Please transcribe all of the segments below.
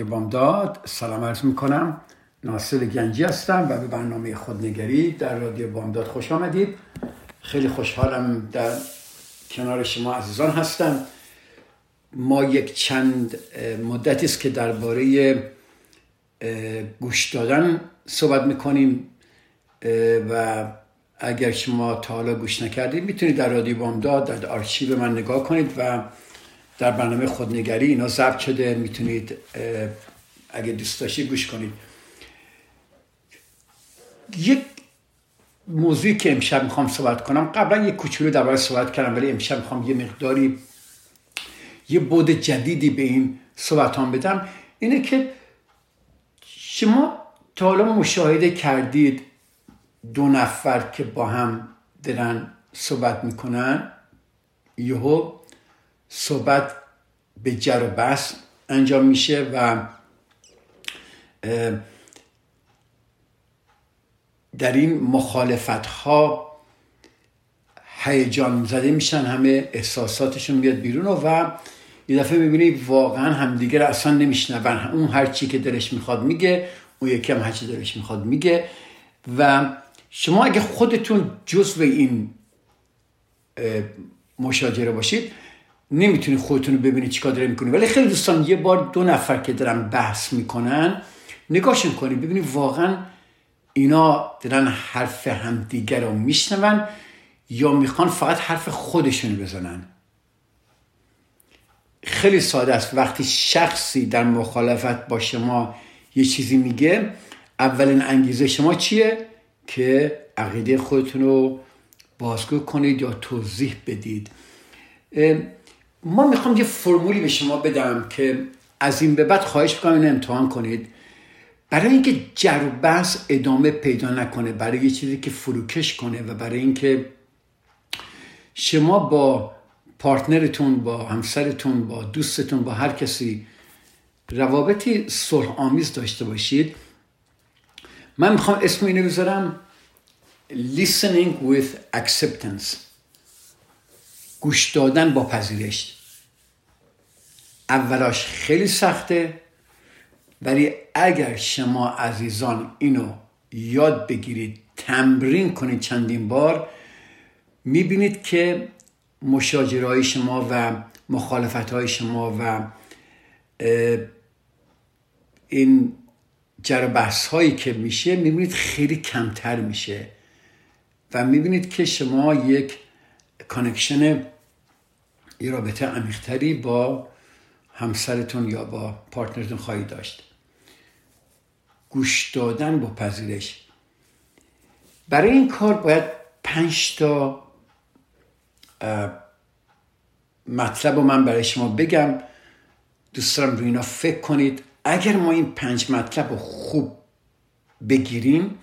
رادیو بامداد. سلام عرض می‌کنم. ناصر گنجی هستم و به برنامه خودنگری در رادیو بامداد خوش آمدید. خیلی خوشحالم در کنار شما عزیزان هستم. ما یک چند مدتی است که درباره گوش دادن صحبت می‌کنیم. و اگر شما تا حالا گوش نکردید می‌تونید در رادیو بامداد در آرشیو من نگاه کنید و در برنامه خودنگری اینا ضبط شده. می‌تونید اگه دوست داشتید گوش کنید. یک موضوعی که امشب می‌خوام صحبت کنم. قبلا یک کوچولو درباره صحبت کردم ولی امشب می‌خوام یه مقداری یه بود جدیدی به این صحبت هم بدم. اینه که شما تا حالا مشاهده کردید دو نفر که با هم دارن صحبت می‌کنن. یهو صحبت به جر و بحث انجام میشه و در این مخالفت ها هیجان زده میشن همه احساساتشون میاد بیرون و یه دفعه می‌بینی واقعا همدیگه رو اصلا نمیشنون. اون هر چی که دلش می‌خواد میگه اون یکی هم هر چی دلش می‌خواد میگه. و شما اگه خودتون جزو این مشاجره باشید نمی‌تونی خودتون رو ببینید چیکار داره می‌کنی. ولی خیلی دوستان یه بار دو نفر که دارن بحث می‌کنن نگاهشون کنید ببینید واقعا اینا دارن حرف همدیگر رو میشنون یا می‌خوان فقط حرف خودشون بزنن. خیلی ساده است. وقتی شخصی در مخالفت با شما یه چیزی میگه اولین انگیزه شما چیه؟ که عقیده خودتون رو بازگو کنید یا توضیح بدید. ما می‌خوام یه فرمولی به شما بدم که از این به بعد خواهش می‌کنم این امتحان کنید. برای اینکه جر و بحث ادامه پیدا نکنه برای یه چیزی که فروکش کنه و برای اینکه شما با پارتنرتون با همسرتون با دوستتون با هر کسی روابطی صلح آمیز داشته باشید من می‌خوام اسم اینو بذارم listening with acceptance. گوش دادن با پذیرش. اولاش خیلی سخته ولی اگر شما عزیزان اینو یاد بگیرید تمرین کنید چندین بار می‌بینید که مشاجرهای شما و مخالفت های شما و این جر هایی که میشه می‌بینید خیلی کمتر میشه. و می‌بینید که شما یک connection یه رابطه عمیقتری با همسرتون یا با partner تون خواهید داشت. گوش دادن با پذیرش. برای این کار باید پنج تا مطلب رو من برای شما بگم. دوست دارم روی اینا فکر کنید. اگر ما این پنج مطلب رو خوب بگیریم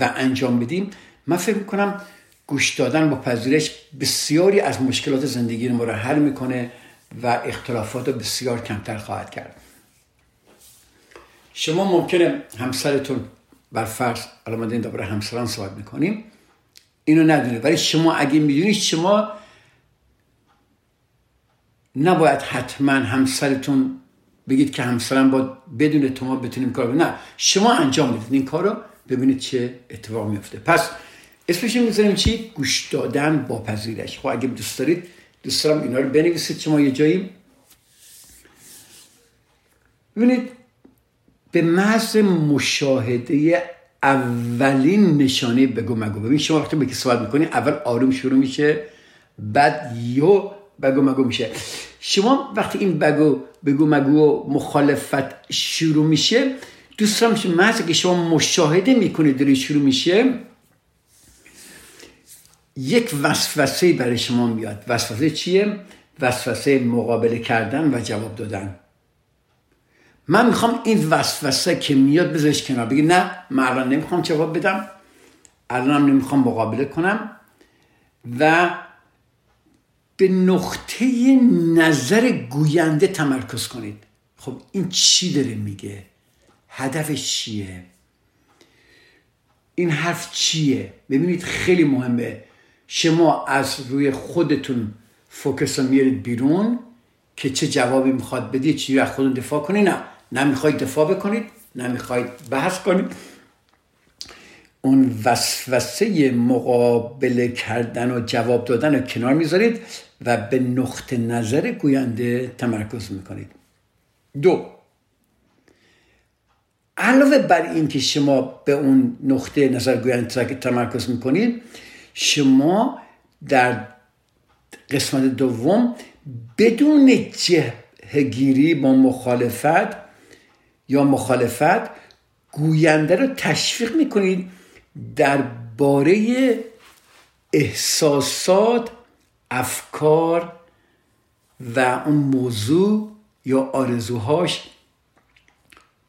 و انجام بدیم من فکر می‌کنم گوش دادن با پذیرش بسیاری از مشکلات زندگی ما رو حل می‌کنه و اختلافات رو بسیار کمتر خواهد کرد. شما ممکنه همسرتون بر فرض الان ما برای همسران صحبت می‌کنیم. اینو ندونه. ولی شما اگه می‌دونید شما نباید حتما همسرتون بگید که همسرم با بدون تو ما بتونیم کار نه شما انجام بدید این کار ببینید چه اتفاق میفته پس اسمش می‌ذاریم چی؟ گوش دادن با پذیرش. خب اگه دوست دارید دوست دارم اینا رو بنویسید شما یه جایی. ببینید به محض مشاهده اولین نشانه بگو مگو. ببین شما وقتی به که صحبت می‌کنی اول آروم شروع میشه بعد یو بگو مگو میشه. شما وقتی این بگو بگو مگو مخالفت شروع میشه دوست دارم محض که شما مشاهده می‌کنید داری شروع میشه یک وسوسه برای شما میاد. وسوسه چیه؟ وسوسه مقابله کردن و جواب دادن. من می‌خوام این وسوسه که میاد بذارش کنار. بگی نه من الان نمی‌خوام جواب بدم. الانم نمی‌خوام مقابله کنم. و به نقطه نظر گوینده تمرکز کنید. خب این چی داره میگه؟ هدفش چیه؟ این حرف چیه؟ ببینید خیلی مهمه. شما از روی خودتون فوکس رو میارید بیرون که چه جوابی می‌خواد بدید چی از خودتون دفاع کنید. نه نه می‌خواید دفاع بکنید نه می‌خواید بحث کنید. اون وسوسه مقابله کردن و جواب دادن رو کنار می‌ذارید و به نقطه نظر گوینده تمرکز می‌کنید. دو علاوه بر این که شما به اون نقطه نظر گوینده تمرکز می‌کنید شما در قسمت دوم بدون جهگیری با مخالفت یا مخالفت گوینده رو تشویق می‌کنید درباره احساسات افکار و اون موضوع یا آرزوهاش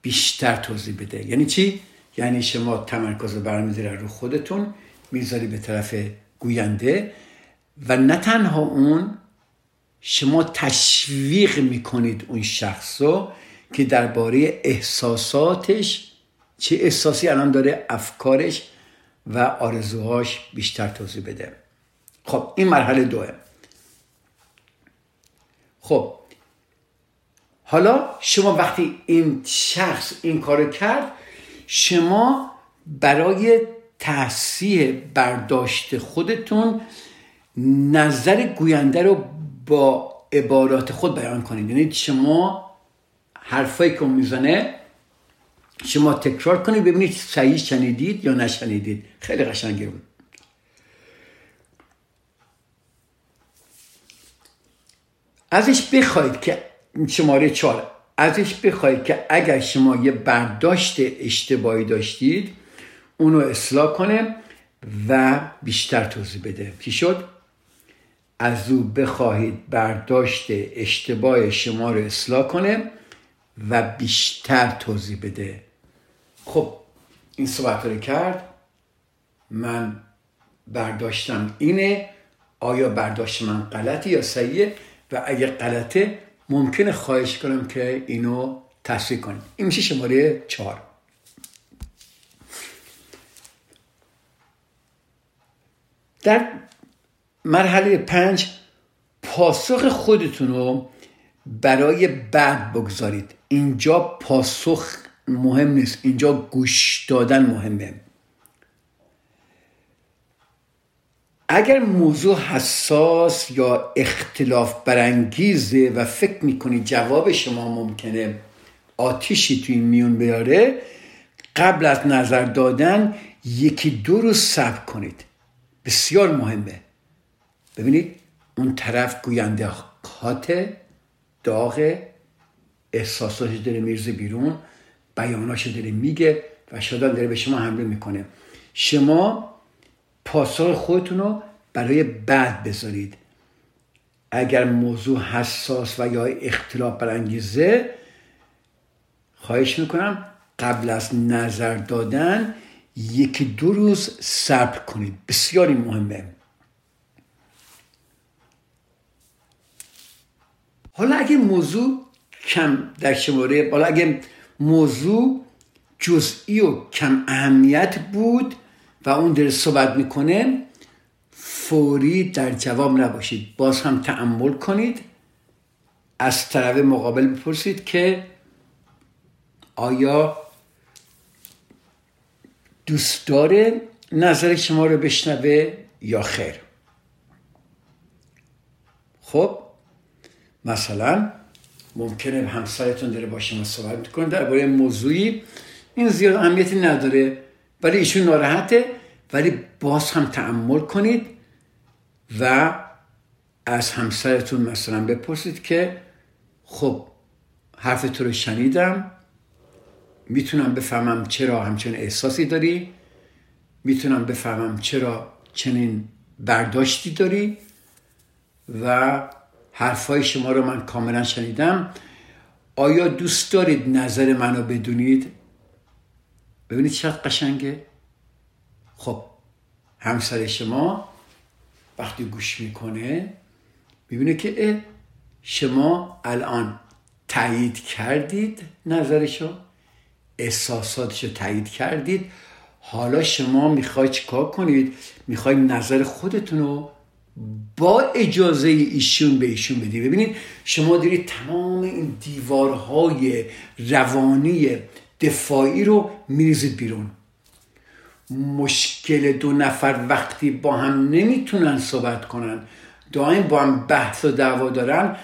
بیشتر توضیح بده یعنی چی؟ یعنی شما تمرکز رو برمیداره رو خودتون می‌ذاری به طرف گوینده و نه تنها اون شما تشویق می‌کنید اون شخص رو که درباره احساساتش چه احساسی الان داره افکارش و آرزوهاش بیشتر توضیح بده. خب این مرحله دوه خب حالا شما وقتی این شخص این کار کرد شما برای تحصیح برداشت خودتون نظر گوینده رو با عبارات خود بیان کنید. یعنی شما حرفایی که می‌زنه شما تکرار کنید ببینید صحیح شنیدید یا نشنیدید. خیلی قشنگه بود. ازش بخواید که شماره چهار. ازش بخواید که اگر شما یه برداشت اشتباهی داشتید اونو اصلاح کنه و بیشتر توضیح بده. چی شد؟ از او بخواهید برداشت اشتباه شما رو اصلاح کنه و بیشتر توضیح بده. خب این صحبت رو کرد. من برداشتم اینه آیا برداشت من غلطی یا صحیحه؟ و اگر غلطه ممکنه خواهش کنم که اینو تصویح کنیم. این میشه شماره چهار. در مرحله پنج پاسخ خودتون رو برای بعد بگذارید. اینجا پاسخ مهم نیست. اینجا گوش دادن مهمه. اگر موضوع حساس یا اختلاف برانگیزه و فکر می‌کنید جواب شما ممکنه آتیشی توی میون بیاره قبل از نظر دادن یکی دو رو صبر کنید. بسیار مهمه. ببینید اون طرف گوینده خاطه داغ احساساتش داره میرزه بیرون بیاناش داره میگه و شدان داره به شما حمله می‌کنه. شما پاسخ خودتون رو برای بعد بذارید. اگر موضوع حساس و یا اختلاف برانگیزه خواهش می‌کنم قبل از نظر دادن یکی دو روز صبر کنید. بسیاری مهمه. حالا اگه موضوع کم در شماره حالا اگه موضوع جزئی و کم اهمیت بود و اون داره صحبت می‌کنه فوری در جواب نباشید. باز هم تعمل کنید. از طرف مقابل بپرسید که آیا دوست داره نظر شما رو بشنوه یا خیر. خب مثلا ممکنه همسرتون داره با شما صحبت می‌کنه درباره موضوعی. این زیاد اهمیتی نداره ولی ایشون ناراحته ولی باز هم تعمل کنید و از همسرتون مثلا بپرسید که خب حرف تو رو شنیدم. می‌تونم بفهمم چرا همچنین احساسی داری؟ می‌تونم بفهمم چرا چنین برداشتی داری؟ و حرفای شما رو من کاملا شنیدم. آیا دوست دارید نظر منو بدونید؟ ببینید چقدر قشنگه. خب همسر شما وقتی گوش می‌کنه می‌بینه که شما الان تایید کردید نظرشو؟ احساساتشو تایید کردید. حالا شما می‌خوای چیکار کنید؟ می‌خوای نظر خودتون رو با اجازه ایشون به ایشون بدید ببینید شما دارید تمام این دیوارهای روانی دفاعی رو میریزید بیرون. مشکل دو نفر وقتی با هم نمی‌تونن صحبت کنن دائم با هم بحث و دعوا دارن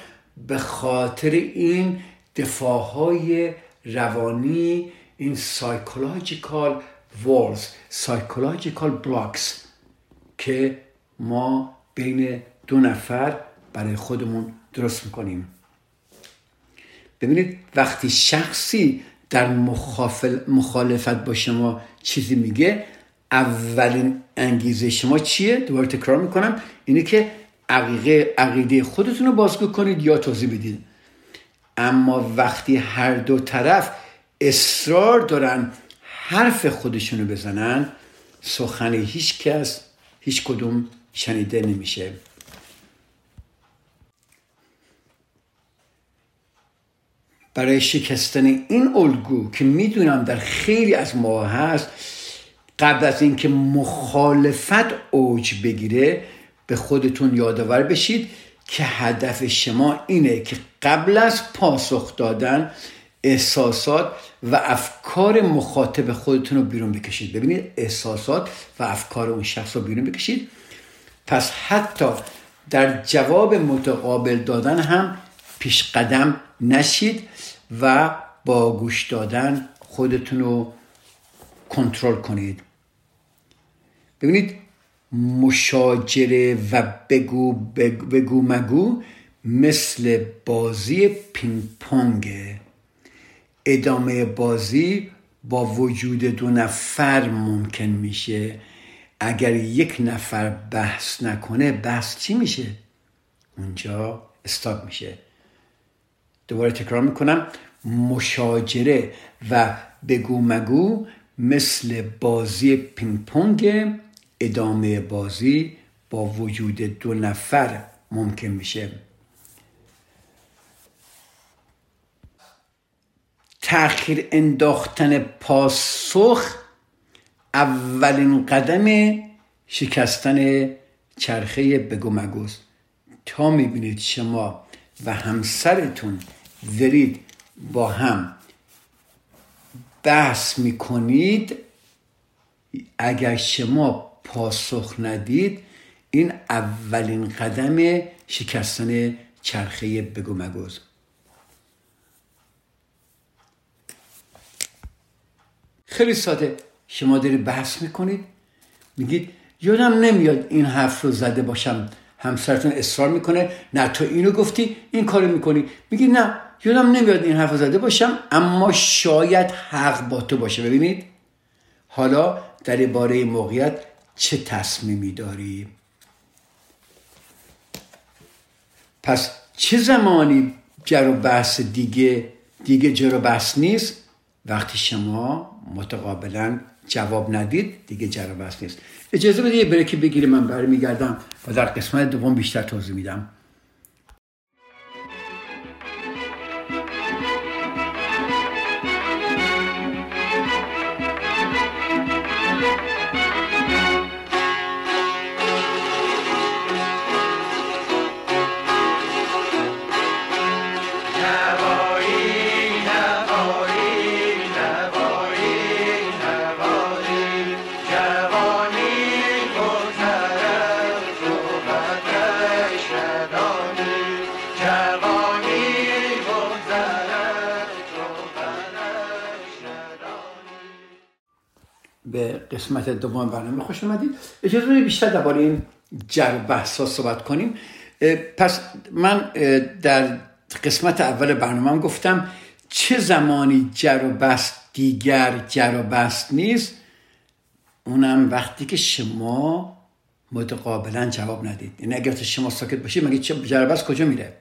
به خاطر این دفاعهای روانی این psychological walls psychological blocks که ما بین دو نفر برای خودمون درست می‌کنیم. ببینید وقتی شخصی در مخالفت با شما چیزی میگه اولین انگیزه شما چیه؟ دوباره تکرار می‌کنم. اینه که عقیده, عقیده خودتون رو بازگو کنید یا توضیح بدید. اما وقتی هر دو طرف اصرار دارن حرف خودشونو بزنن سخن هیچ کس هیچ کدوم شنیده نمیشه. برای شکستن این الگو که می‌دونم در خیلی از ما هست قبل از اینکه مخالفت اوج بگیره به خودتون یادآور بشید که هدف شما اینه که قبل از پاسخ دادن احساسات و افکار مخاطب خودتون رو بیرون بکشید. ببینید احساسات و افکار اون شخص رو بیرون بکشید. پس حتی در جواب متقابل دادن هم پیش قدم نشید و با گوش دادن خودتون رو کنترل کنید. ببینید مشاجره و بگو, بگو, مگو مثل بازی پینگ پونگه. ادامه بازی با وجود دو نفر ممکن میشه. اگر یک نفر بحث نکنه بحث چی میشه؟ اونجا استاپ میشه. دوباره تکرار می‌کنم. مشاجره و بگو مگو مثل بازی پینگ پونگ ادامه بازی با وجود دو نفر ممکن میشه. تأخیر انداختن پاسخ اولین قدم شکستن چرخه بگو مگوست تا می‌بینید شما و همسرتون دارید با هم بحث می‌کنید اگر شما پاسخ ندید این اولین قدم شکستن چرخه بگو مگوز خیلی ساده. شما دارید بحث می‌کنید؟ میگید یادم نمیاد این حرف رو زده باشم. همسرتون اصرار می‌کنه. نه تو اینو گفتی این کارو می‌کنی. میگی نه یادم نمیاد این حرف زده باشم اما شاید حق با تو باشه. ببینید حالا در باره موقعیت چه تصمیمی داری پس چه زمانی جر و بحث دیگه دیگه جر و بحث نیست؟ وقتی شما متقابلا جواب ندید دیگه جر نیست. اجازه بده یه بریک بگیریم من برمیگردم و در قسمت دوم بیشتر توضیح میدم. قسمت دوم برنامه خوش اومدید. اجازه بدید بیشتر درباره این جر بحثا صحبت کنیم. پس من در قسمت اول برنامه گفتم چه زمانی جر و بست دیگر جر و بست نیست؟ اونم وقتی که شما متقابلا جواب ندید. یعنی اگر شما ساکت باشید مگه چه جر و بست کجا میره؟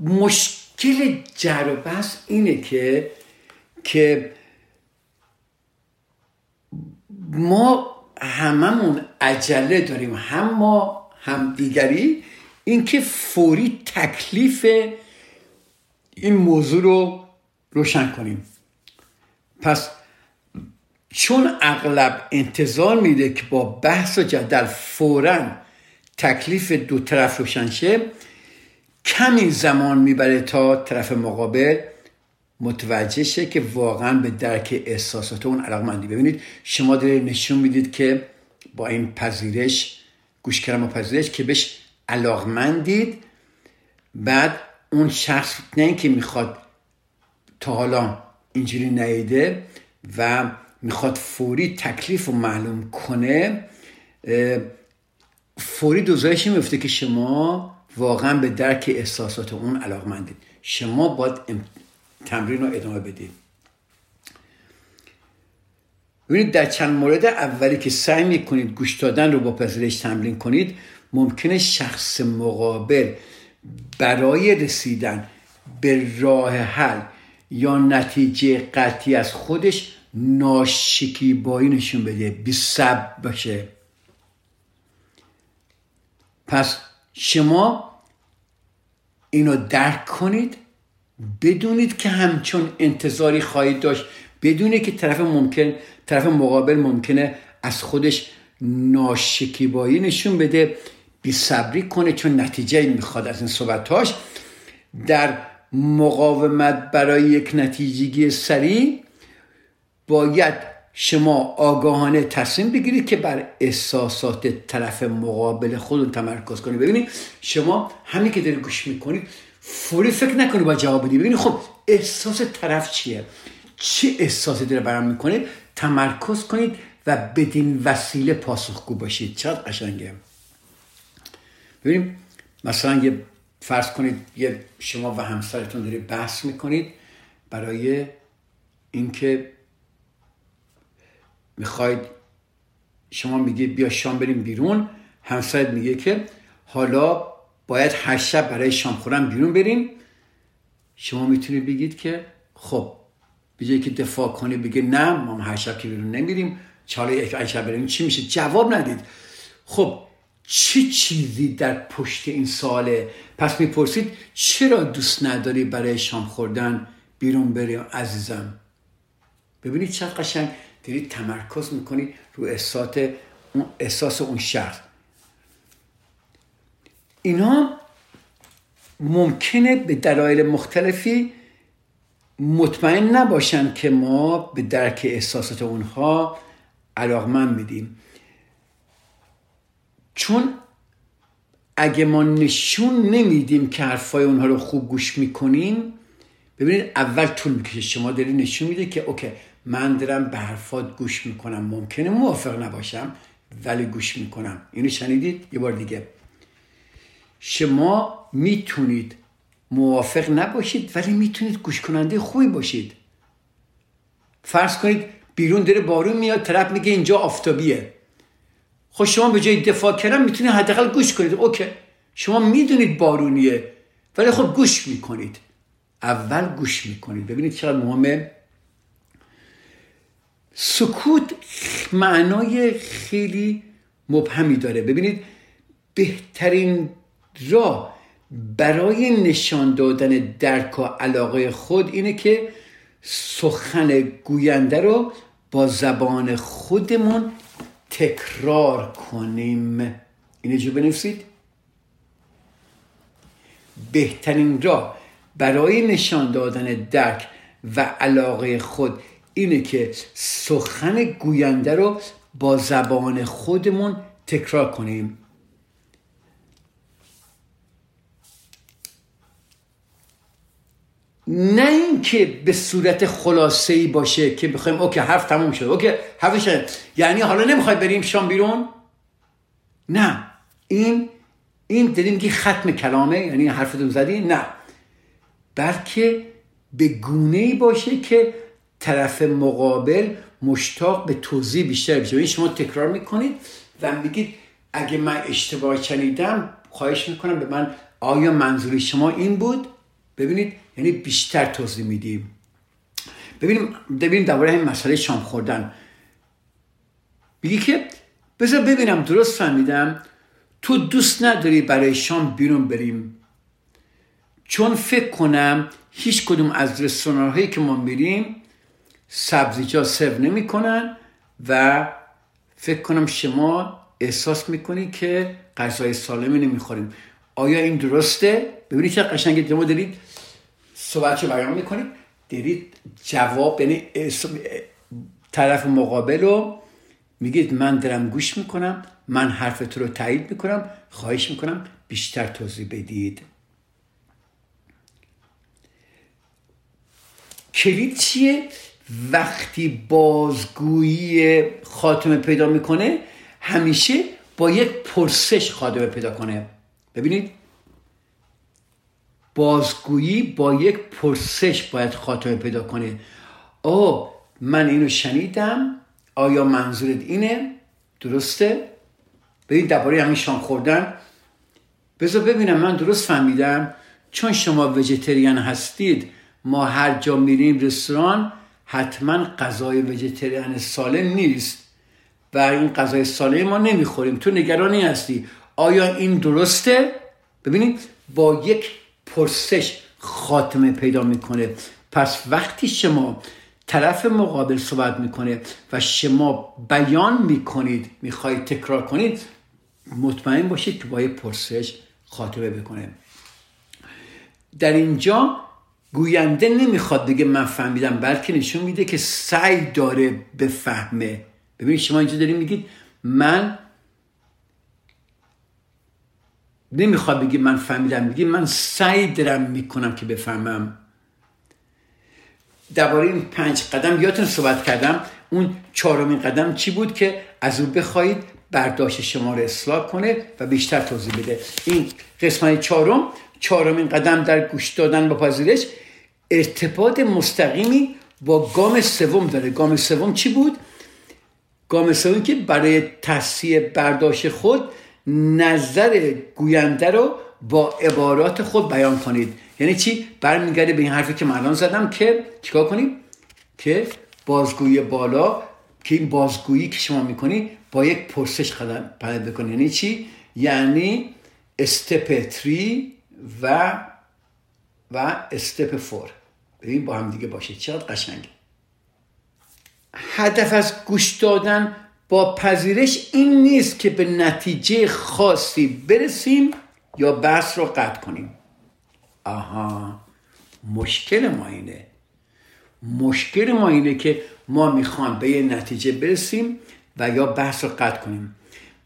مشکل جر و بست اینه که که ما هممون عجله داریم. هم ما هم دیگری. اینکه فوری تکلیف این موضوع رو روشن کنیم. پس چون اغلب انتظار میده که با بحث و جدل فورا تکلیف دو طرف روشن شه کمی زمان می‌بره تا طرف مقابل متوجه شه که واقعا به درک احساسات اون علاقمندی. ببینید شما دارید نشون می‌دید که با این پذیرش گوش کردن و پذیرش که بهش علاقمندید. بعد اون شخص نه اینکه می‌خواد تا حالا اینجوری نیده و می‌خواد فوری تکلیف رو معلوم کنه فوری دوزایشی میفته که شما واقعا به درک احساسات اون علاقمندید. شما باید تمرین رو ادامه بدید ببینید در چند مورد اولی که سعی می‌کنید گوش دادن رو با پذیرش تمرین کنید ممکنه شخص مقابل برای رسیدن به راه حل یا نتیجه قطعی از خودش ناشکیبایی نشون بده بی صبر باشه. پس شما اینو درک کنید بدونید که همچون انتظاری خواهید داشت بدونید که طرف ممکن طرف مقابل ممکنه از خودش ناشکیبایی نشون بده بی صبری کنه چون نتیجه می‌خواد از این صحبتاش در مقاومت برای یک نتیجگی سریع باید شما آگاهانه تصمیم بگیرید که بر احساسات طرف مقابل خودتون تمرکز کنید. ببینید شما همین که دارید گوش می‌کنید فوری فکر نکنید با جواب بدید ببینید خب احساس طرف چیه؟ چه احساسی داره برام می‌کنه؟ تمرکز کنید و بدین وسیله پاسخگو باشید. چقدر قشنگه. ببینیم مثلا یه فرض کنید یه شما و همسرتون دارید بحث می‌کنید برای اینکه می‌خواید شما میگید بیا شام بریم بیرون. همسرت میگه که حالا باید هر شب برای شام خورم بیرون بریم. شما می‌تونید بگید که خب به که دفاع کنی بگه نه ما هر شب که بیرون نمیریم. چاله یک شب بریم چی میشه؟ جواب ندید. خب چه چیزی در پشت این ساله پس می‌پرسید چرا دوست نداری برای شام خوردن بیرون بریم عزیزم؟ ببینید چقدر قشنگ دارید تمرکز می‌کنید رو احساس اون, احساس اون شخص اینا ممکنه به دلایل مختلفی مطمئن نباشن که ما به درک احساسات اونها علاقمند میدیم. چون اگه ما نشون نمیدیم که حرفای اونها رو خوب گوش می‌کنیم ببینید اول طول می‌کشه. شما داری نشون میده که اوکی من دارم به حرفات گوش می‌کنم. ممکنه موافق نباشم ولی گوش می‌کنم. اینو شنیدید؟ یه بار دیگه. شما می‌تونید موافق نباشید ولی می‌تونید گوش کننده خوبی باشید. فرض کنید بیرون داره بارون میاد طرف میگه اینجا آفتابیه. خب شما به جای دفاع کردن می‌تونید حداقل گوش کنید. اوکی. شما می‌دونید بارونیه ولی خب گوش می‌کنید. اول گوش می‌کنید. ببینید چقدر مهمه. سکوت معنای خیلی مبهمی داره. ببینید بهترین راه برای نشان دادن درک و علاقه خود اینه که سخن گوینده رو با زبان خودمون تکرار کنیم. اینه جو بنویسید. بهترین راه برای نشان دادن درک و علاقه خود اینه که سخن گوینده رو با زبان خودمون تکرار کنیم. نه اینکه به صورت خلاصه ای باشه که بخوایم اوکی حرف تموم شد. اوکی حرف شد. یعنی حالا نمی‌خوای بریم شام بیرون؟ نه. این این داری میگی ختم کلامه یعنی حرفتون زدی؟ نه. بلکه به گونه ای باشه که طرف مقابل مشتاق به توضیح بیشتر بشه. این شما تکرار می‌کنید و میگید اگه من اشتباه شنیدم خواهش می‌کنم به من آیا منظوری شما این بود؟ ببینید یعنی بیشتر توضیح میدیم. ببینیم ببینیم درباره این مسئله شام خوردن. میگی که بذار ببینم درست فهمیدم. تو دوست نداری برای شام بیرون بریم. چون فکر کنم هیچ کدوم از رستوران هایی که ما میریم سبزیجات سرو نمی‌کنن و فکر کنم شما احساس می‌کنی که غذای سالمی نمی‌خوریم. آیا این درسته؟ ببینید چه قشنگ ما دارید. صحبت بیان می‌کنید. دارید جواب یعنی طرف مقابل رو میگید من دارم گوش می‌کنم من حرف تو رو تایید می‌کنم خواهش می‌کنم بیشتر توضیح بدید. کلید چیه؟ وقتی بازگویی خاتمه پیدا می‌کنه همیشه با یک پرسش خاتمه پیدا کنه. ببینید بازگویی با یک پرسش باید خاتمه پیدا کنه. او من اینو شنیدم. آیا منظورت اینه؟ درسته؟ ببین درباره همین شام خوردن. بذار ببینم من درست فهمیدم. چون شما وجتریان هستید ما هر جا میریم رستوران حتما غذای وجتریان سالم نیست. و این غذای سالم ما نمی‌خوریم. تو نگرانی هستی. آیا این درسته؟ ببینید با یک پرسش خاتمه پیدا می‌کنه. پس وقتی شما طرف مقابل صحبت می‌کنه و شما بیان می‌کنید می‌خواهید تکرار کنید مطمئن باشید که با پرسش خاتمه بکنه. در اینجا گوینده نمی‌خواد بگه من فهمیدم بلکه نشون میده که سعی داره بفهمه. ببینید شما اینجا داریم میگید من نمی‌خواد بگی من فهمیدم. بگی من سعی دارم می‌کنم که بفهمم. درباره این پنج قدم یادتون صحبت کردم. اون چهارمین قدم چی بود که از او بخواهید برداشت شما رو اصلاح کنه و بیشتر توضیح بده. این قسمت چهارم چهارمین قدم در گوش دادن با پذیرش. ارتباط مستقیمی با گام سوم داره. گام سوم چی بود؟ گام سوم که برای تصحیح برداشت خود نظر گوینده رو با عبارات خود بیان کنید. یعنی چی؟ برمیگرده به این حرفی که من زدم که چیکار کنیم؟ که بازگویی بالا که این بازگویی که شما می‌کنی با یک پرسش قدم بکنی. یعنی چی؟ یعنی استپ تری و و استپ فور ببین با هم دیگه باشه. چقدر قشنگه. هدف از گوش دادن با پذیرش این نیست که به نتیجه خاصی برسیم یا بحث رو قطع کنیم. آها مشکل ما اینه. مشکل ما اینه که ما می‌خوام به یه نتیجه برسیم و یا بحث رو قطع کنیم.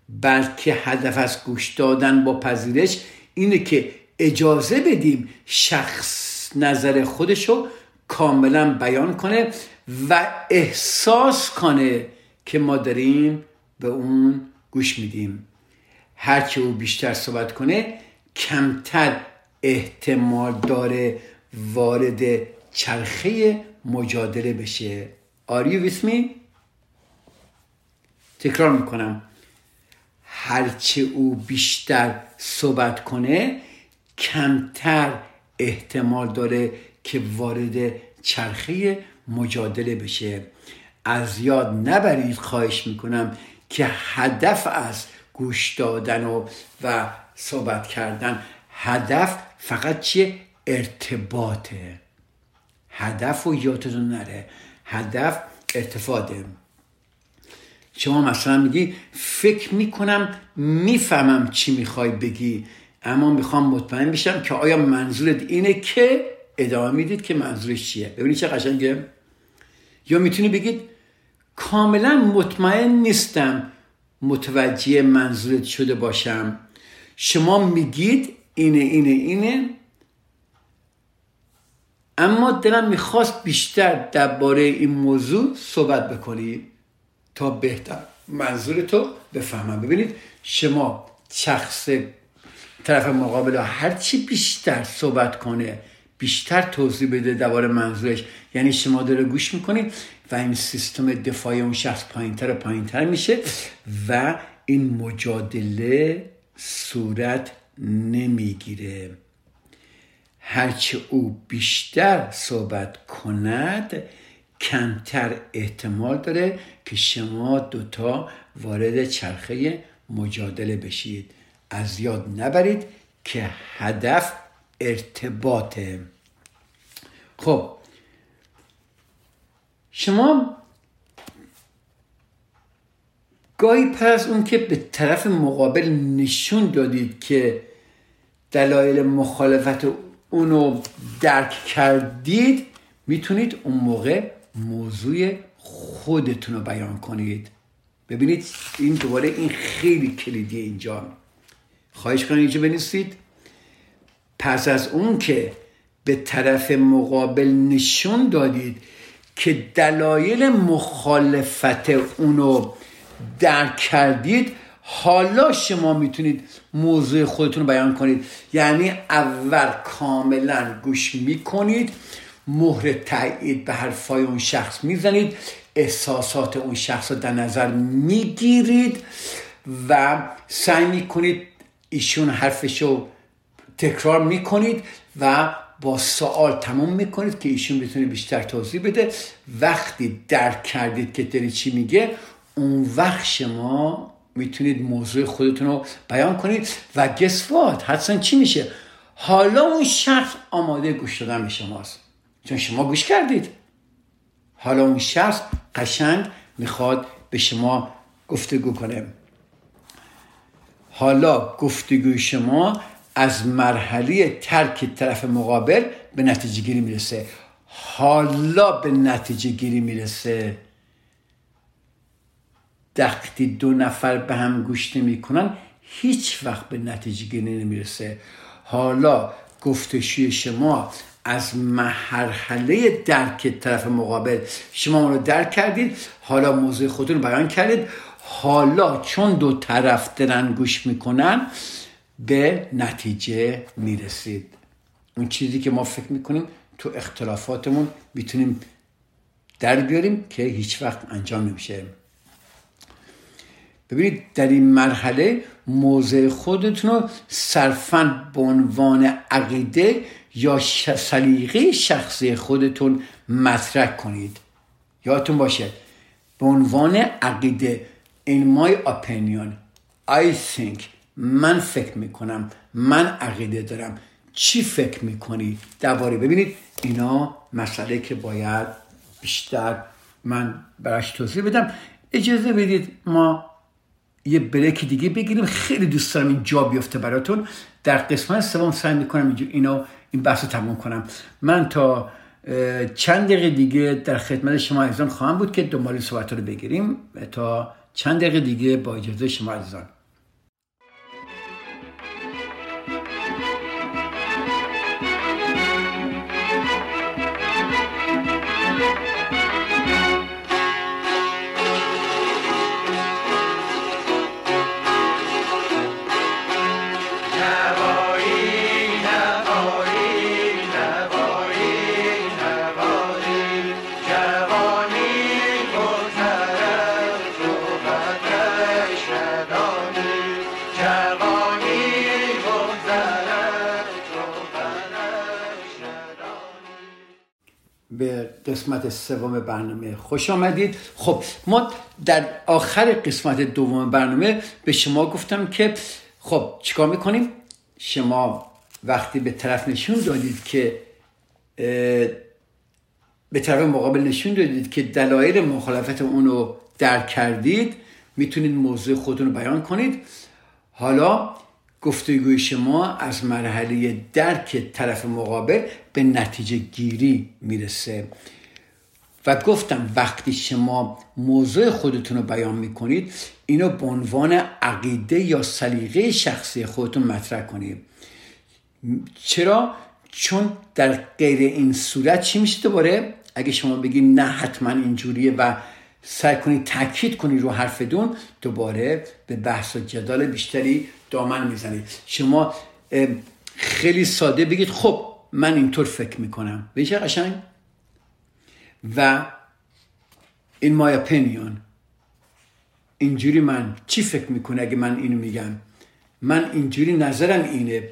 بلکه هدف از گوش دادن با پذیرش اینه که اجازه بدیم شخص نظر خودشو کاملا بیان کنه و احساس کنه که ما داریم به اون گوش میدیم. هرچه او بیشتر صحبت کنه کمتر احتمال داره وارد چرخه مجادله بشه. آریو ویسمی تکرار می‌کنم. هرچه او بیشتر صحبت کنه کمتر احتمال داره که وارد چرخه مجادله بشه. از یاد نبرید خواهش می‌کنم که هدف از گوش دادن و, و صحبت کردن هدف فقط چیه؟ ارتباطه. هدف و یادتون نره. هدف ارتفاده شما مثلا میگی فکر می‌کنم می‌فهمم چی می‌خوای بگی اما می‌خوام مطمئن بشم که آیا منظورت اینه که ادامه می‌دید که منظورش چیه؟ ببینید چه قشنگه. یا می‌تونی بگید کاملا مطمئن نیستم متوجه منظورت شده باشم. شما میگید اینه اینه اینه. اما دلم می‌خواست بیشتر درباره این موضوع صحبت بکنی تا بهتر منظور تو بفهمم. ببینید شما شخص طرف مقابل هرچی بیشتر صحبت کنه بیشتر توضیح بده دوباره منظورش. یعنی شما داره گوش می‌کنید. و این سیستم دفاعی اون شخص پایینتر و پایینتر میشه و این مجادله صورت نمی‌گیره. هرچه او بیشتر صحبت کند کمتر احتمال داره که شما دوتا وارد چرخه مجادله بشید. از یاد نبرید که هدف ارتباطه. خب شما گاهی پر از اون که به طرف مقابل نشون دادید که دلایل مخالفت اونو درک کردید می‌تونید اون موقع موضوع خودتون رو بیان کنید. ببینید این دوباره این خیلی کلیدی اینجا خواهش کنید اینجا بنویسید. پس از اون که به طرف مقابل نشون دادید که دلایل مخالفت اونو درک کردید حالا شما می‌تونید موضوع خودتون رو بیان کنید. یعنی اول کاملا گوش می‌کنید مهر تایید به حرفای اون شخص می‌زنید احساسات اون شخص رو در نظر می‌گیرید و سعی می‌کنید ایشون حرفش رو تکرار می‌کنید و با سوال تموم می‌کنید که ایشون بتونه بیشتر توضیح بده. وقتی درک کردید که داری چی میگه اون وقت شما می‌تونید موضوع خودتون رو بیان کنید. و گسوات حدسا چی میشه؟ حالا اون شخص آماده گوش دادن به شماست. چون شما گوش کردید. حالا اون شخص قشنگ می‌خواد به شما گفتگو کنه. حالا گفتگوی شما از مرحله ترک طرف مقابل به نتیجه گیری می‌رسه. حالا به نتیجه گیری می‌رسه. وقتی دو نفر به هم گوش نمی‌کنن هیچ وقت به نتیجه گیری نمی‌رسه. حالا گفتشوی شما از مرحله درک طرف مقابل شما اون رو درک کردید حالا موضوع خودتون بیان کردید. حالا چون دو طرف دارن گوش می‌کنن به نتیجه می‌رسید. اون چیزی که ما فکر می‌کنیم تو اختلافاتمون می‌تونیم در بیاریم که هیچ وقت انجام نمیشه. ببینید در این مرحله موضع خودتون رو صرفا به عنوان عقیده یا سلیقه شخصی خودتون مطرح کنید. یادتون باشه به عنوان عقیده in my opinion I think من فکر می‌کنم من عقیده دارم. چی فکر می‌کنید درباره ببینید اینا مسئله که باید بیشتر من براش توضیح بدم. اجازه بدید ما یه بریک دیگه بگیریم. خیلی دوست دارم این جا بیفته براتون. در قسمت سوم سعی می‌کنم اینو این بحث رو تموم کنم. من تا چند دقیقه دیگه در خدمت شما عزیزان خواهم بود که دنبال صحبت رو بگیریم تا چند دقیقه دیگه با اجازه شما عزیزان. قسمت سوم برنامه. خوش آمدید. خب ما در آخر قسمت دوم برنامه به شما گفتم که خب چیکار می‌کنیم؟ شما وقتی به طرف نشون دادید که به طرف مقابل نشون دادید که دلایل مخالفت اونو درک کردید می‌تونید موضوع خودتون رو بیان کنید. حالا گفتگوی شما از مرحله درک طرف مقابل به نتیجه گیری می‌رسه و گفتم وقتی شما موضوع خودتون رو بیان می‌کنید اینو به عنوان عقیده یا سلیقه شخصی خودتون مطرح کنید چرا؟ چون در غیر این صورت چی میشه دوباره؟ اگه شما بگید نه حتما اینجوریه و سعی کنید تاکید کنید رو حرف دون دوباره به بحث و جدال بیشتری دامن می‌زنید. شما خیلی ساده بگید خب من اینطور فکر می‌کنم. به چه قشنگ؟ و این مای اپینیون اینجوری من چی فکر می‌کنه اگه من اینو میگم؟ من اینجوری نظرم اینه.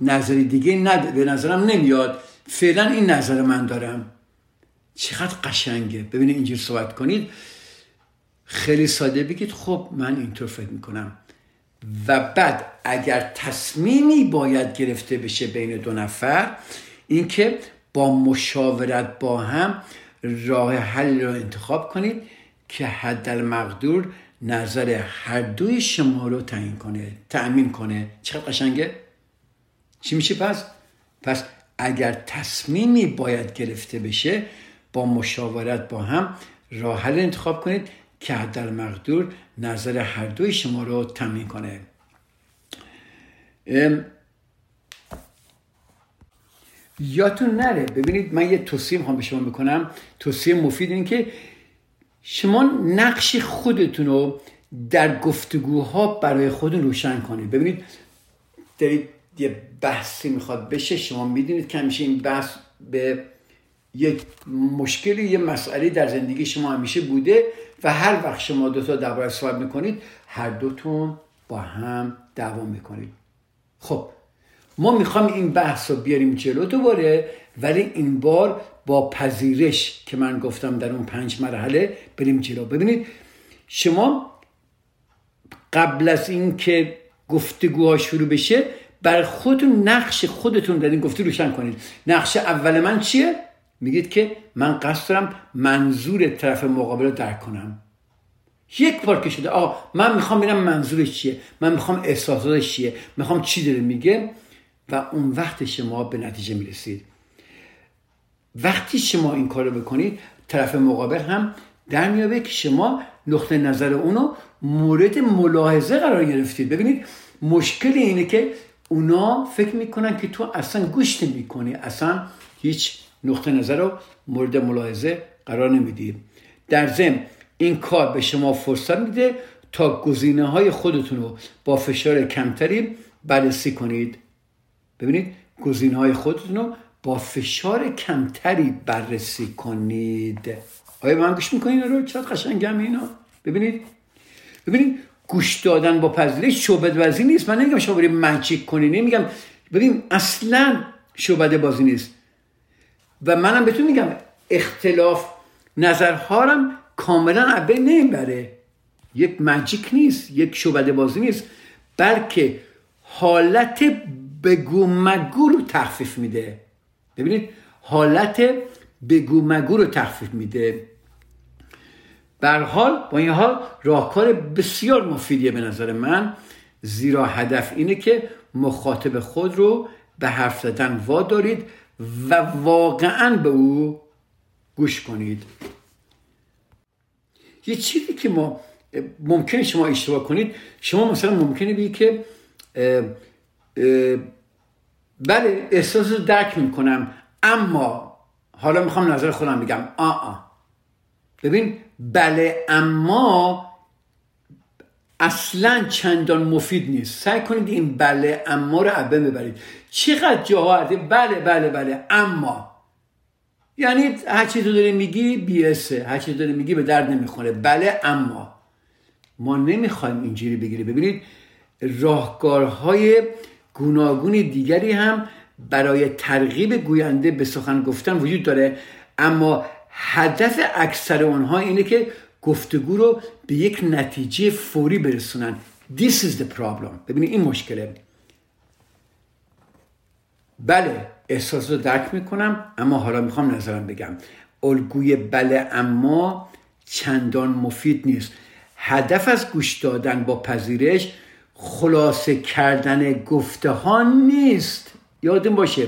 نظری دیگه ند... به نظرم نمیاد. فعلا این نظر من دارم. چقدر قشنگه. ببینید اینجور صحبت کنید. خیلی ساده بگید خب من اینطور فکر می‌کنم. و بعد اگر تصمیمی باید گرفته بشه بین دو نفر اینکه با مشاورت با هم راه حل را انتخاب کنید که حد مقدور نظر هر دوی شما رو تعیین کنه تأمین کنه. چقدر قشنگه؟ چی میشه پس؟ پس اگر تصمیمی باید گرفته بشه با مشاورت با هم راه حل انتخاب کنید. که حد مقدور نظر هر دوی شما رو تامین کنه. یادتون نره ببینید من یه توصیه می‌خوام به شما می‌کنم توصیه مفید این که شما نقش خودتون رو در گفتگوها برای خودتون روشن کنید. ببینید دارید یه بحثی می‌خواد بشه شما می‌دونید که همیشه این بحث به یک مشکلی یه مسئله در زندگی شما همیشه بوده. و هر وقت شما دوتا درباره صحبت می‌کنید هر دوتون با هم دعوا می‌کنید. خب ما می‌خوام این بحث رو بیاریم جلو دوباره ولی این بار با پذیرش که من گفتم در اون پنج مرحله بریم جلو. ببینید شما قبل از اینکه گفتگوها شروع بشه بر خودتون نقش خودتون در این گفته روشن کنید. نقش اول من چیه؟ میگید که من قصد دارم منظور طرف مقابل رو درک کنم. یک بار که شده آقا من می‌خوام ببینم منظورش چیه؟ من می‌خوام احساساتش چیه؟ می‌خوام چی داره میگه؟ و اون وقت شما به نتیجه می‌رسید. وقتی شما این کار رو بکنید طرف مقابل هم در میابه که شما نقطه نظر اونو مورد ملاحظه قرار گرفتید. ببینید مشکل اینه که اونا فکر می‌کنن که تو اصلا گوش نمی‌کنی. اصلا هیچ نقطه نظر رو مورد ملاحظه قرار نمی‌دید در ضمن این کار به شما فرصت میده تا گزینه های خودتون رو با فشار کمتری بررسی کنید. ببینید گزینه های خودتون رو با فشار کمتری بررسی کنید. آیا من گوش می‌کنین رو؟ چقدر قشنگم اینا. ببینید. ببینید گوش دادن با پذیرش شعبد بازی نیست. من نمیگم شما برید منچیک کنی نمیگم. ببین اصلا شعبد بازی نیست. و منم بهتون میگم اختلاف نظرهارم کاملا عبه نمی‌بره. یک مجیک نیست یک شعبده بازی نیست بلکه حالت بگو مگو رو تخفیف میده. ببینید حالت بگو مگو رو تخفیف میده. بر حال با این حال راهکار بسیار مفیدیه به نظر من. زیرا هدف اینه که مخاطب خود رو به حرف زدن وادارید و واقعا به او گوش کنید. یه چیزی که ما ممکنه شما اشتباه کنید شما مثلا ممکنه بگید که بله احساس رو درک می‌کنم اما حالا می‌خوام نظر خودم بگم. آ آ ببین بله اما اصلا چندان مفید نیست. سعی کنید این بله اما رو عبه ببرید. چقدر جاها بله بله بله. اما یعنی هر چی تو داری میگی بیسه هر چی داری میگی به درد نمی‌خوره. بله اما ما نمی‌خوایم اینجوری بگیری ببینید راهکارهای گوناگون دیگری هم برای ترغیب گوینده به سخن گفتن وجود داره. اما هدف اکثر اونها اینه که گفتگو رو به یک نتیجه فوری برسونن. This is the problem. ببینید این مشکله. بله احساس رو درک می‌کنم اما حالا می‌خوام نظرم بگم. الگوی بله اما چندان مفید نیست. هدف از گوش دادن با پذیرش خلاصه کردن گفته ها نیست. یادم باشه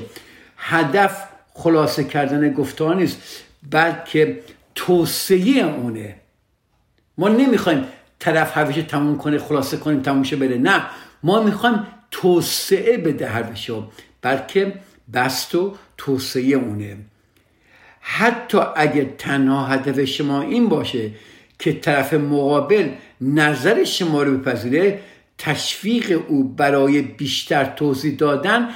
هدف خلاصه کردن گفته ها نیست بلکه توصیه اونه. ما نمی‌خوایم طرف حرفش تموم کنه خلاصه کنیم تموم بره نه ما می‌خوایم توسعه بده حرفشو. بلکه بست و توصیه اونه. حتی اگه تنها هدف شما این باشه که طرف مقابل نظر شما رو بپذیره تشویق او برای بیشتر توضیح دادن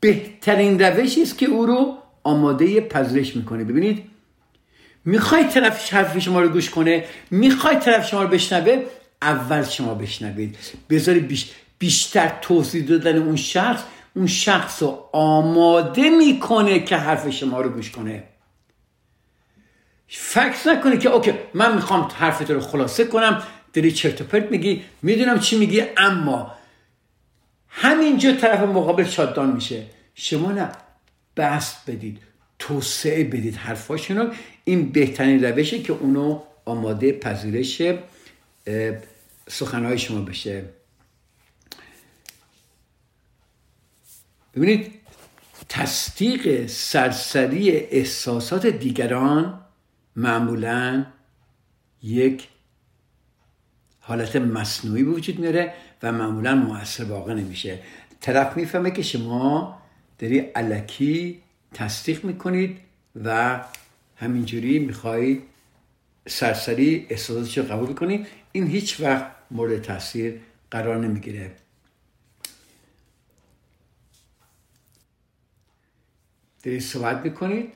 بهترین روشی است که او رو آماده پذیرش می‌کنه. ببینید می‌خوای طرف حرف شما رو گوش کنه می‌خوای طرف شما رو بشنوه اول شما بشنوید. بذاری بیش بیشتر توضیح دادن اون شخص اون شخص رو آماده می‌کنه که حرف شما رو گوش کنه. فکس نکنه که اوکی من می‌خوام حرفت رو خلاصه کنم. داری چرت و پرت میگی می‌دونم چی میگی اما همینجا طرف مقابل شاددان میشه. شما نه بست بدید توسعه بدید حرفاشون رو این بهترین روشه که اونو آماده پذیرش سخنهای شما بشه. ببینید تصدیق سرسری احساسات دیگران معمولا یک حالت مصنوعی به وجود میاره و معمولا موثر واقع نمیشه. طرف می‌فهمه که شما داری علکی تصدیق می‌کنید و همینجوری می‌خواهید سرسری احساساتش رو قبول کنید این هیچ وقت مورد تاثیر قرار نمی‌گیره. دارید صحبت می‌کنید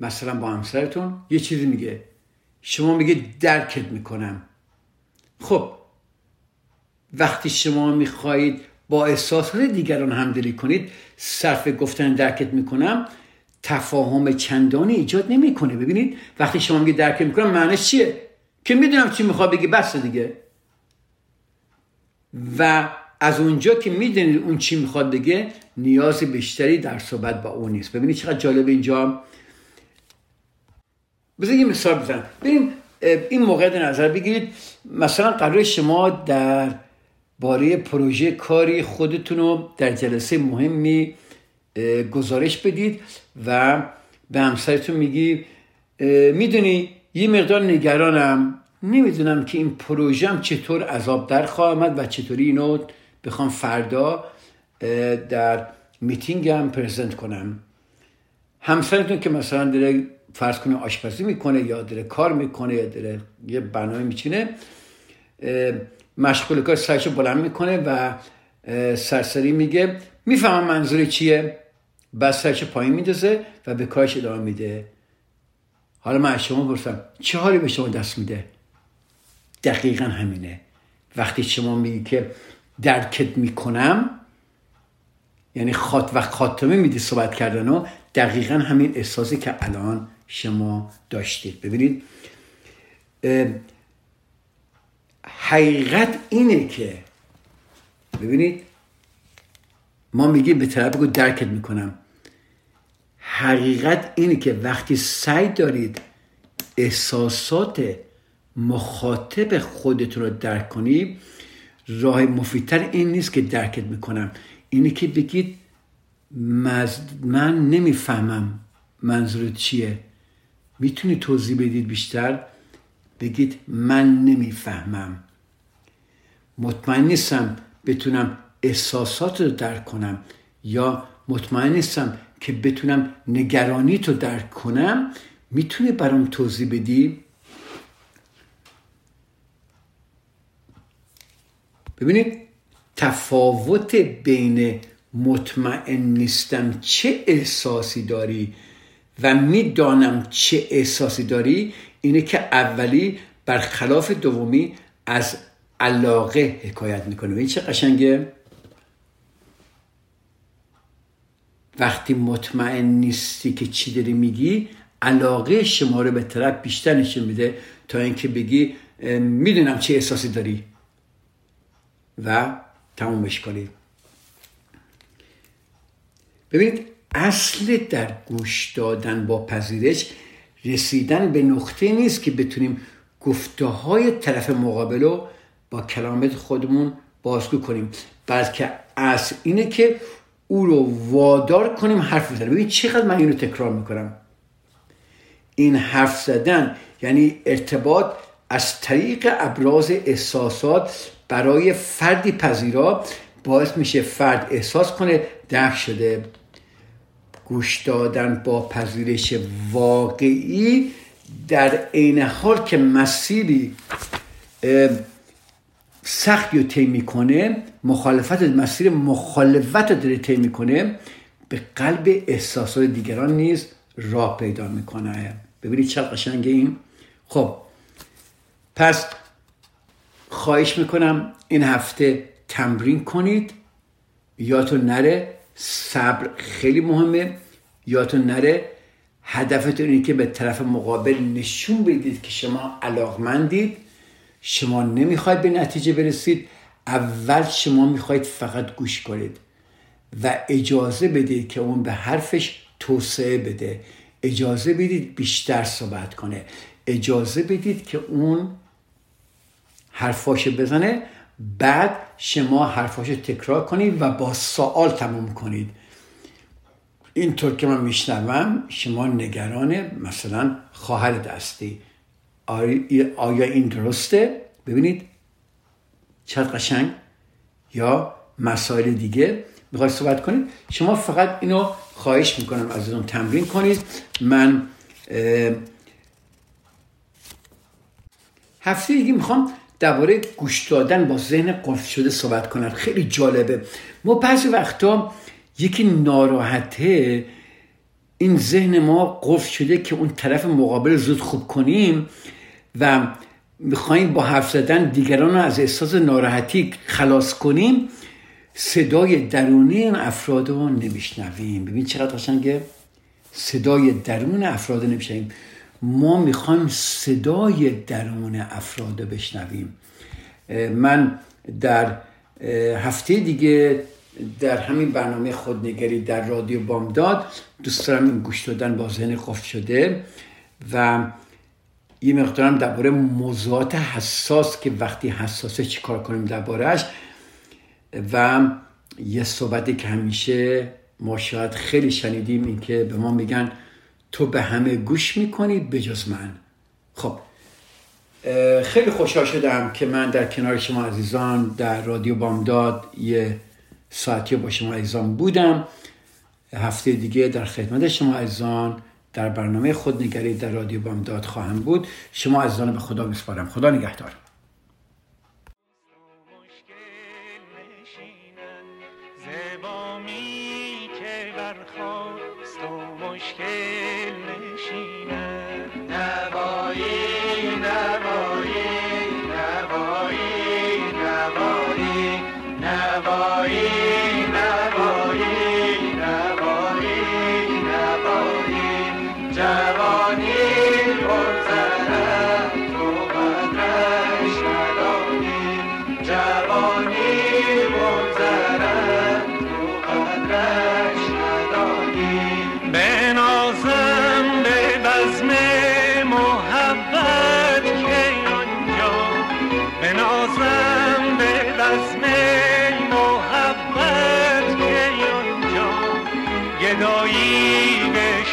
مثلا با همسرتون یه چیزی میگه. شما میگه درکت می‌کنم. خب وقتی شما می‌خواهید با احساسات دیگران همدلی کنید صرف گفتن درکت می‌کنم تفاهم چندانی ایجاد نمی‌کنه. ببینید وقتی شما میگه درکت می‌کنم معنیش چیه؟ که می‌دونم چی می‌خواد بگی بس دیگه. و از اونجا که می‌دونید اون چی می‌خواد بگه نیاز بیشتری در صحبت با اون نیست. ببینید چقدر جالب اینجا. بذار یه مثال بزنم. ببین این موقع نظر بگیرید. مثلا قرار شما در باره پروژه کاری خودتون رو در جلسه مهمی گزارش بدید و به همسرتون میگی می‌دونی یه مقدار نگرانم. نمی‌دونم که این پروژم چطور عذاب در خواهد و چطوری اینو بخوام فردا در میتینگم پرزنت کنم. همسرتون که مثلا داره فرض کنه آشپزی می‌کنه یا داره کار می‌کنه یا داره یه برنامه میچینه مشغول کار سرشو بلند می‌کنه و سرسری میگه می‌فهمم منظور چیه؟ بس سرش پایین میدازه و به کارش ادامه میده. حالا من از شما برسم چه حالی به شما دست میده؟ دقیقا همینه. وقتی شما میگی که درکت می‌کنم. یعنی خاط و خاتمه میدی صحبت کردن و دقیقا همین احساسی که الان شما داشتید. ببینید حقیقت اینه که ببینید ما میگیم به طرف بگو درکت می‌کنم. حقیقت اینه که وقتی سعی دارید احساسات مخاطب خودتون رو درک کنید راه مفیدتر این نیست که درکت می‌کنم. اینه که بگید من نمی‌فهمم منظورت چیه. می‌تونی توضیح بدید بیشتر؟ بگید من نمی‌فهمم. مطمئن نیستم بتونم احساسات رو درک کنم یا مطمئن نیستم که بتونم نگرانی تو درک کنم. می‌تونی برام توضیح بدی؟ ببینید تفاوت بین مطمئن نیستم چه احساسی داری و می‌دانم چه احساسی داری اینه که اولی برخلاف دومی از علاقه حکایت می‌کنه. و این چه قشنگه؟ وقتی مطمئن نیستی که چی داری میگی علاقه شما رو به طرف بیشتر نشون میده تا اینکه بگی می‌دونم چه احساسی داری. و تمومش کنید ببینید اصل در گوش دادن با پذیرش رسیدن به نقطه نیست که بتونیم گفته های طرف مقابل رو با کلامت خودمون بازگو کنیم. بلکه از اینه که او رو وادار کنیم حرف بزنه ببین چقدر من اینو تکرار می‌کنم. این حرف زدن یعنی ارتباط از طریق ابراز احساسات برای فردی پذیرا باعث میشه فرد احساس کنه درک شده. گوش دادن با پذیرش واقعی در عین حال که مسیری سختی رو طی می‌کنه مخالفت مسیر مخالفت رو داره طی می‌کنه به قلب احساسات دیگران نیز راه پیدا می‌کنه. ببینید چه قشنگه این. خب پس خواهش می‌کنم این هفته تمرین کنید. یادتون نره صبر خیلی مهمه. یادتون نره هدفتون اینه که به طرف مقابل نشون بدید که شما علاقمندید. شما نمی‌خواید به نتیجه برسید. اول شما می‌خواید فقط گوش کنید و اجازه بدید که اون به حرفش توسعه بده. اجازه بدید بیشتر صحبت کنه. اجازه بدید که اون حرفاش بزنه بعد شما حرفاش تکرار کنید و با سوال تموم کنید. اینطور که من میشنوم شما نگران مثلا خواهر دستی آیا این درسته؟ ببینید. چقدر قشنگ. یا مسائل دیگه. می‌خواید صحبت کنید؟ شما فقط اینو خواهش می‌کنم اون تمرین کنید. من هفته دیگه می‌خوام درباره گوش دادن با ذهن قفل شده صحبت کنم خیلی جالبه. ما بعضی وقتا یکی ناراحته این ذهن ما قفل شده که اون طرف مقابل زود خوب کنیم و می‌خوایم با حرف زدن دیگران رو از احساس ناراحتی خلاص کنیم صدای درونی این افراد رو نمیشنویم. ببین چقدر قشنگه. صدای درون افراد رو نمیشنویم. ما می‌خوایم صدای درون افراد بشنویم. من در هفته دیگه در همین برنامه خودنگری در رادیو بامداد دوست دارم این گوش دادن با ذهن قفل شده و یه مقدارم درباره موضوعات حساس که وقتی حساسه چی کار کنیم دربارهش و یه صحبتی که همیشه ما شاید خیلی شنیدیم این که به ما میگن تو به همه گوش می‌کنی بجز من. خب خیلی خوشحال شدم که من در کنار شما عزیزان در رادیو بامداد یه ساعتی با شما عزیزان بودم. هفته دیگه در خدمت شما عزیزان در برنامه خودنگری در رادیو بامداد خواهم بود. شما عزیزان به خدا میسپارم. خدا نگهدار. بازم به بزم محبت که آنجا گدایی به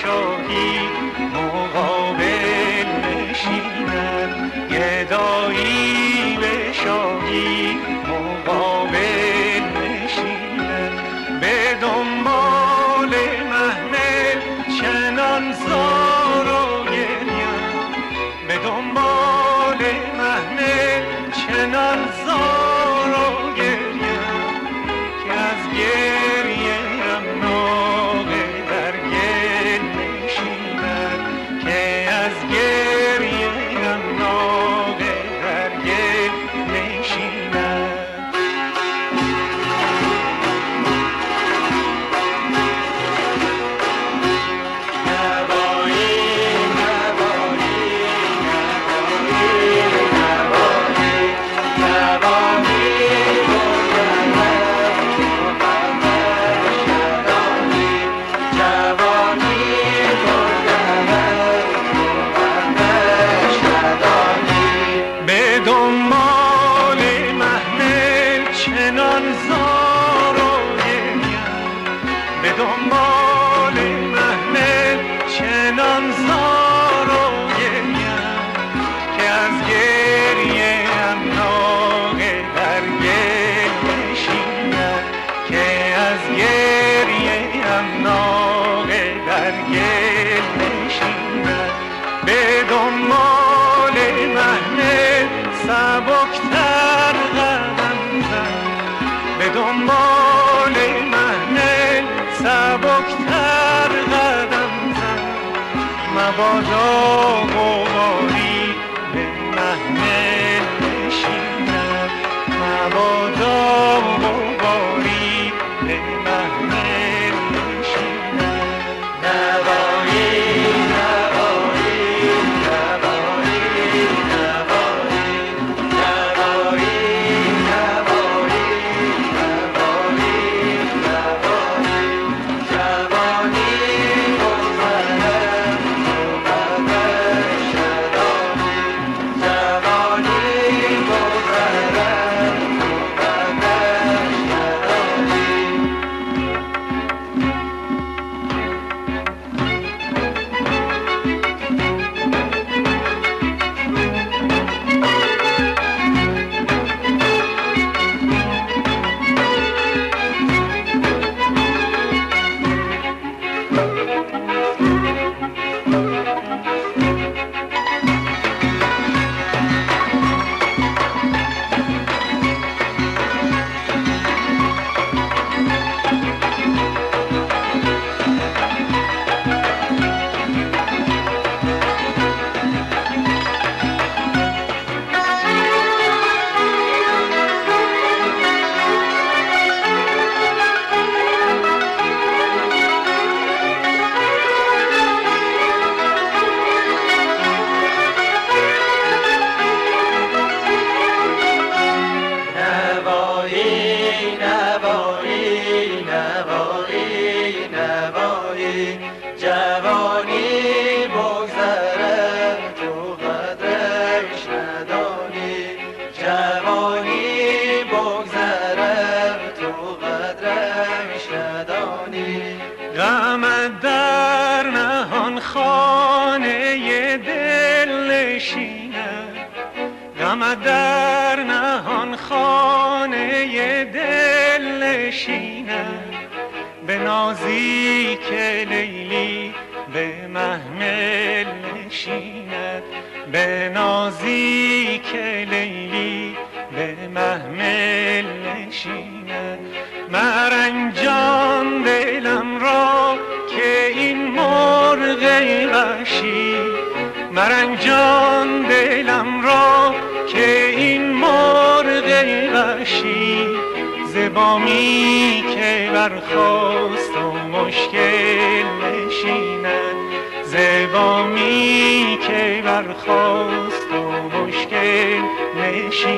که برخواست و مشکل نوایی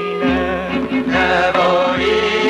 نوایی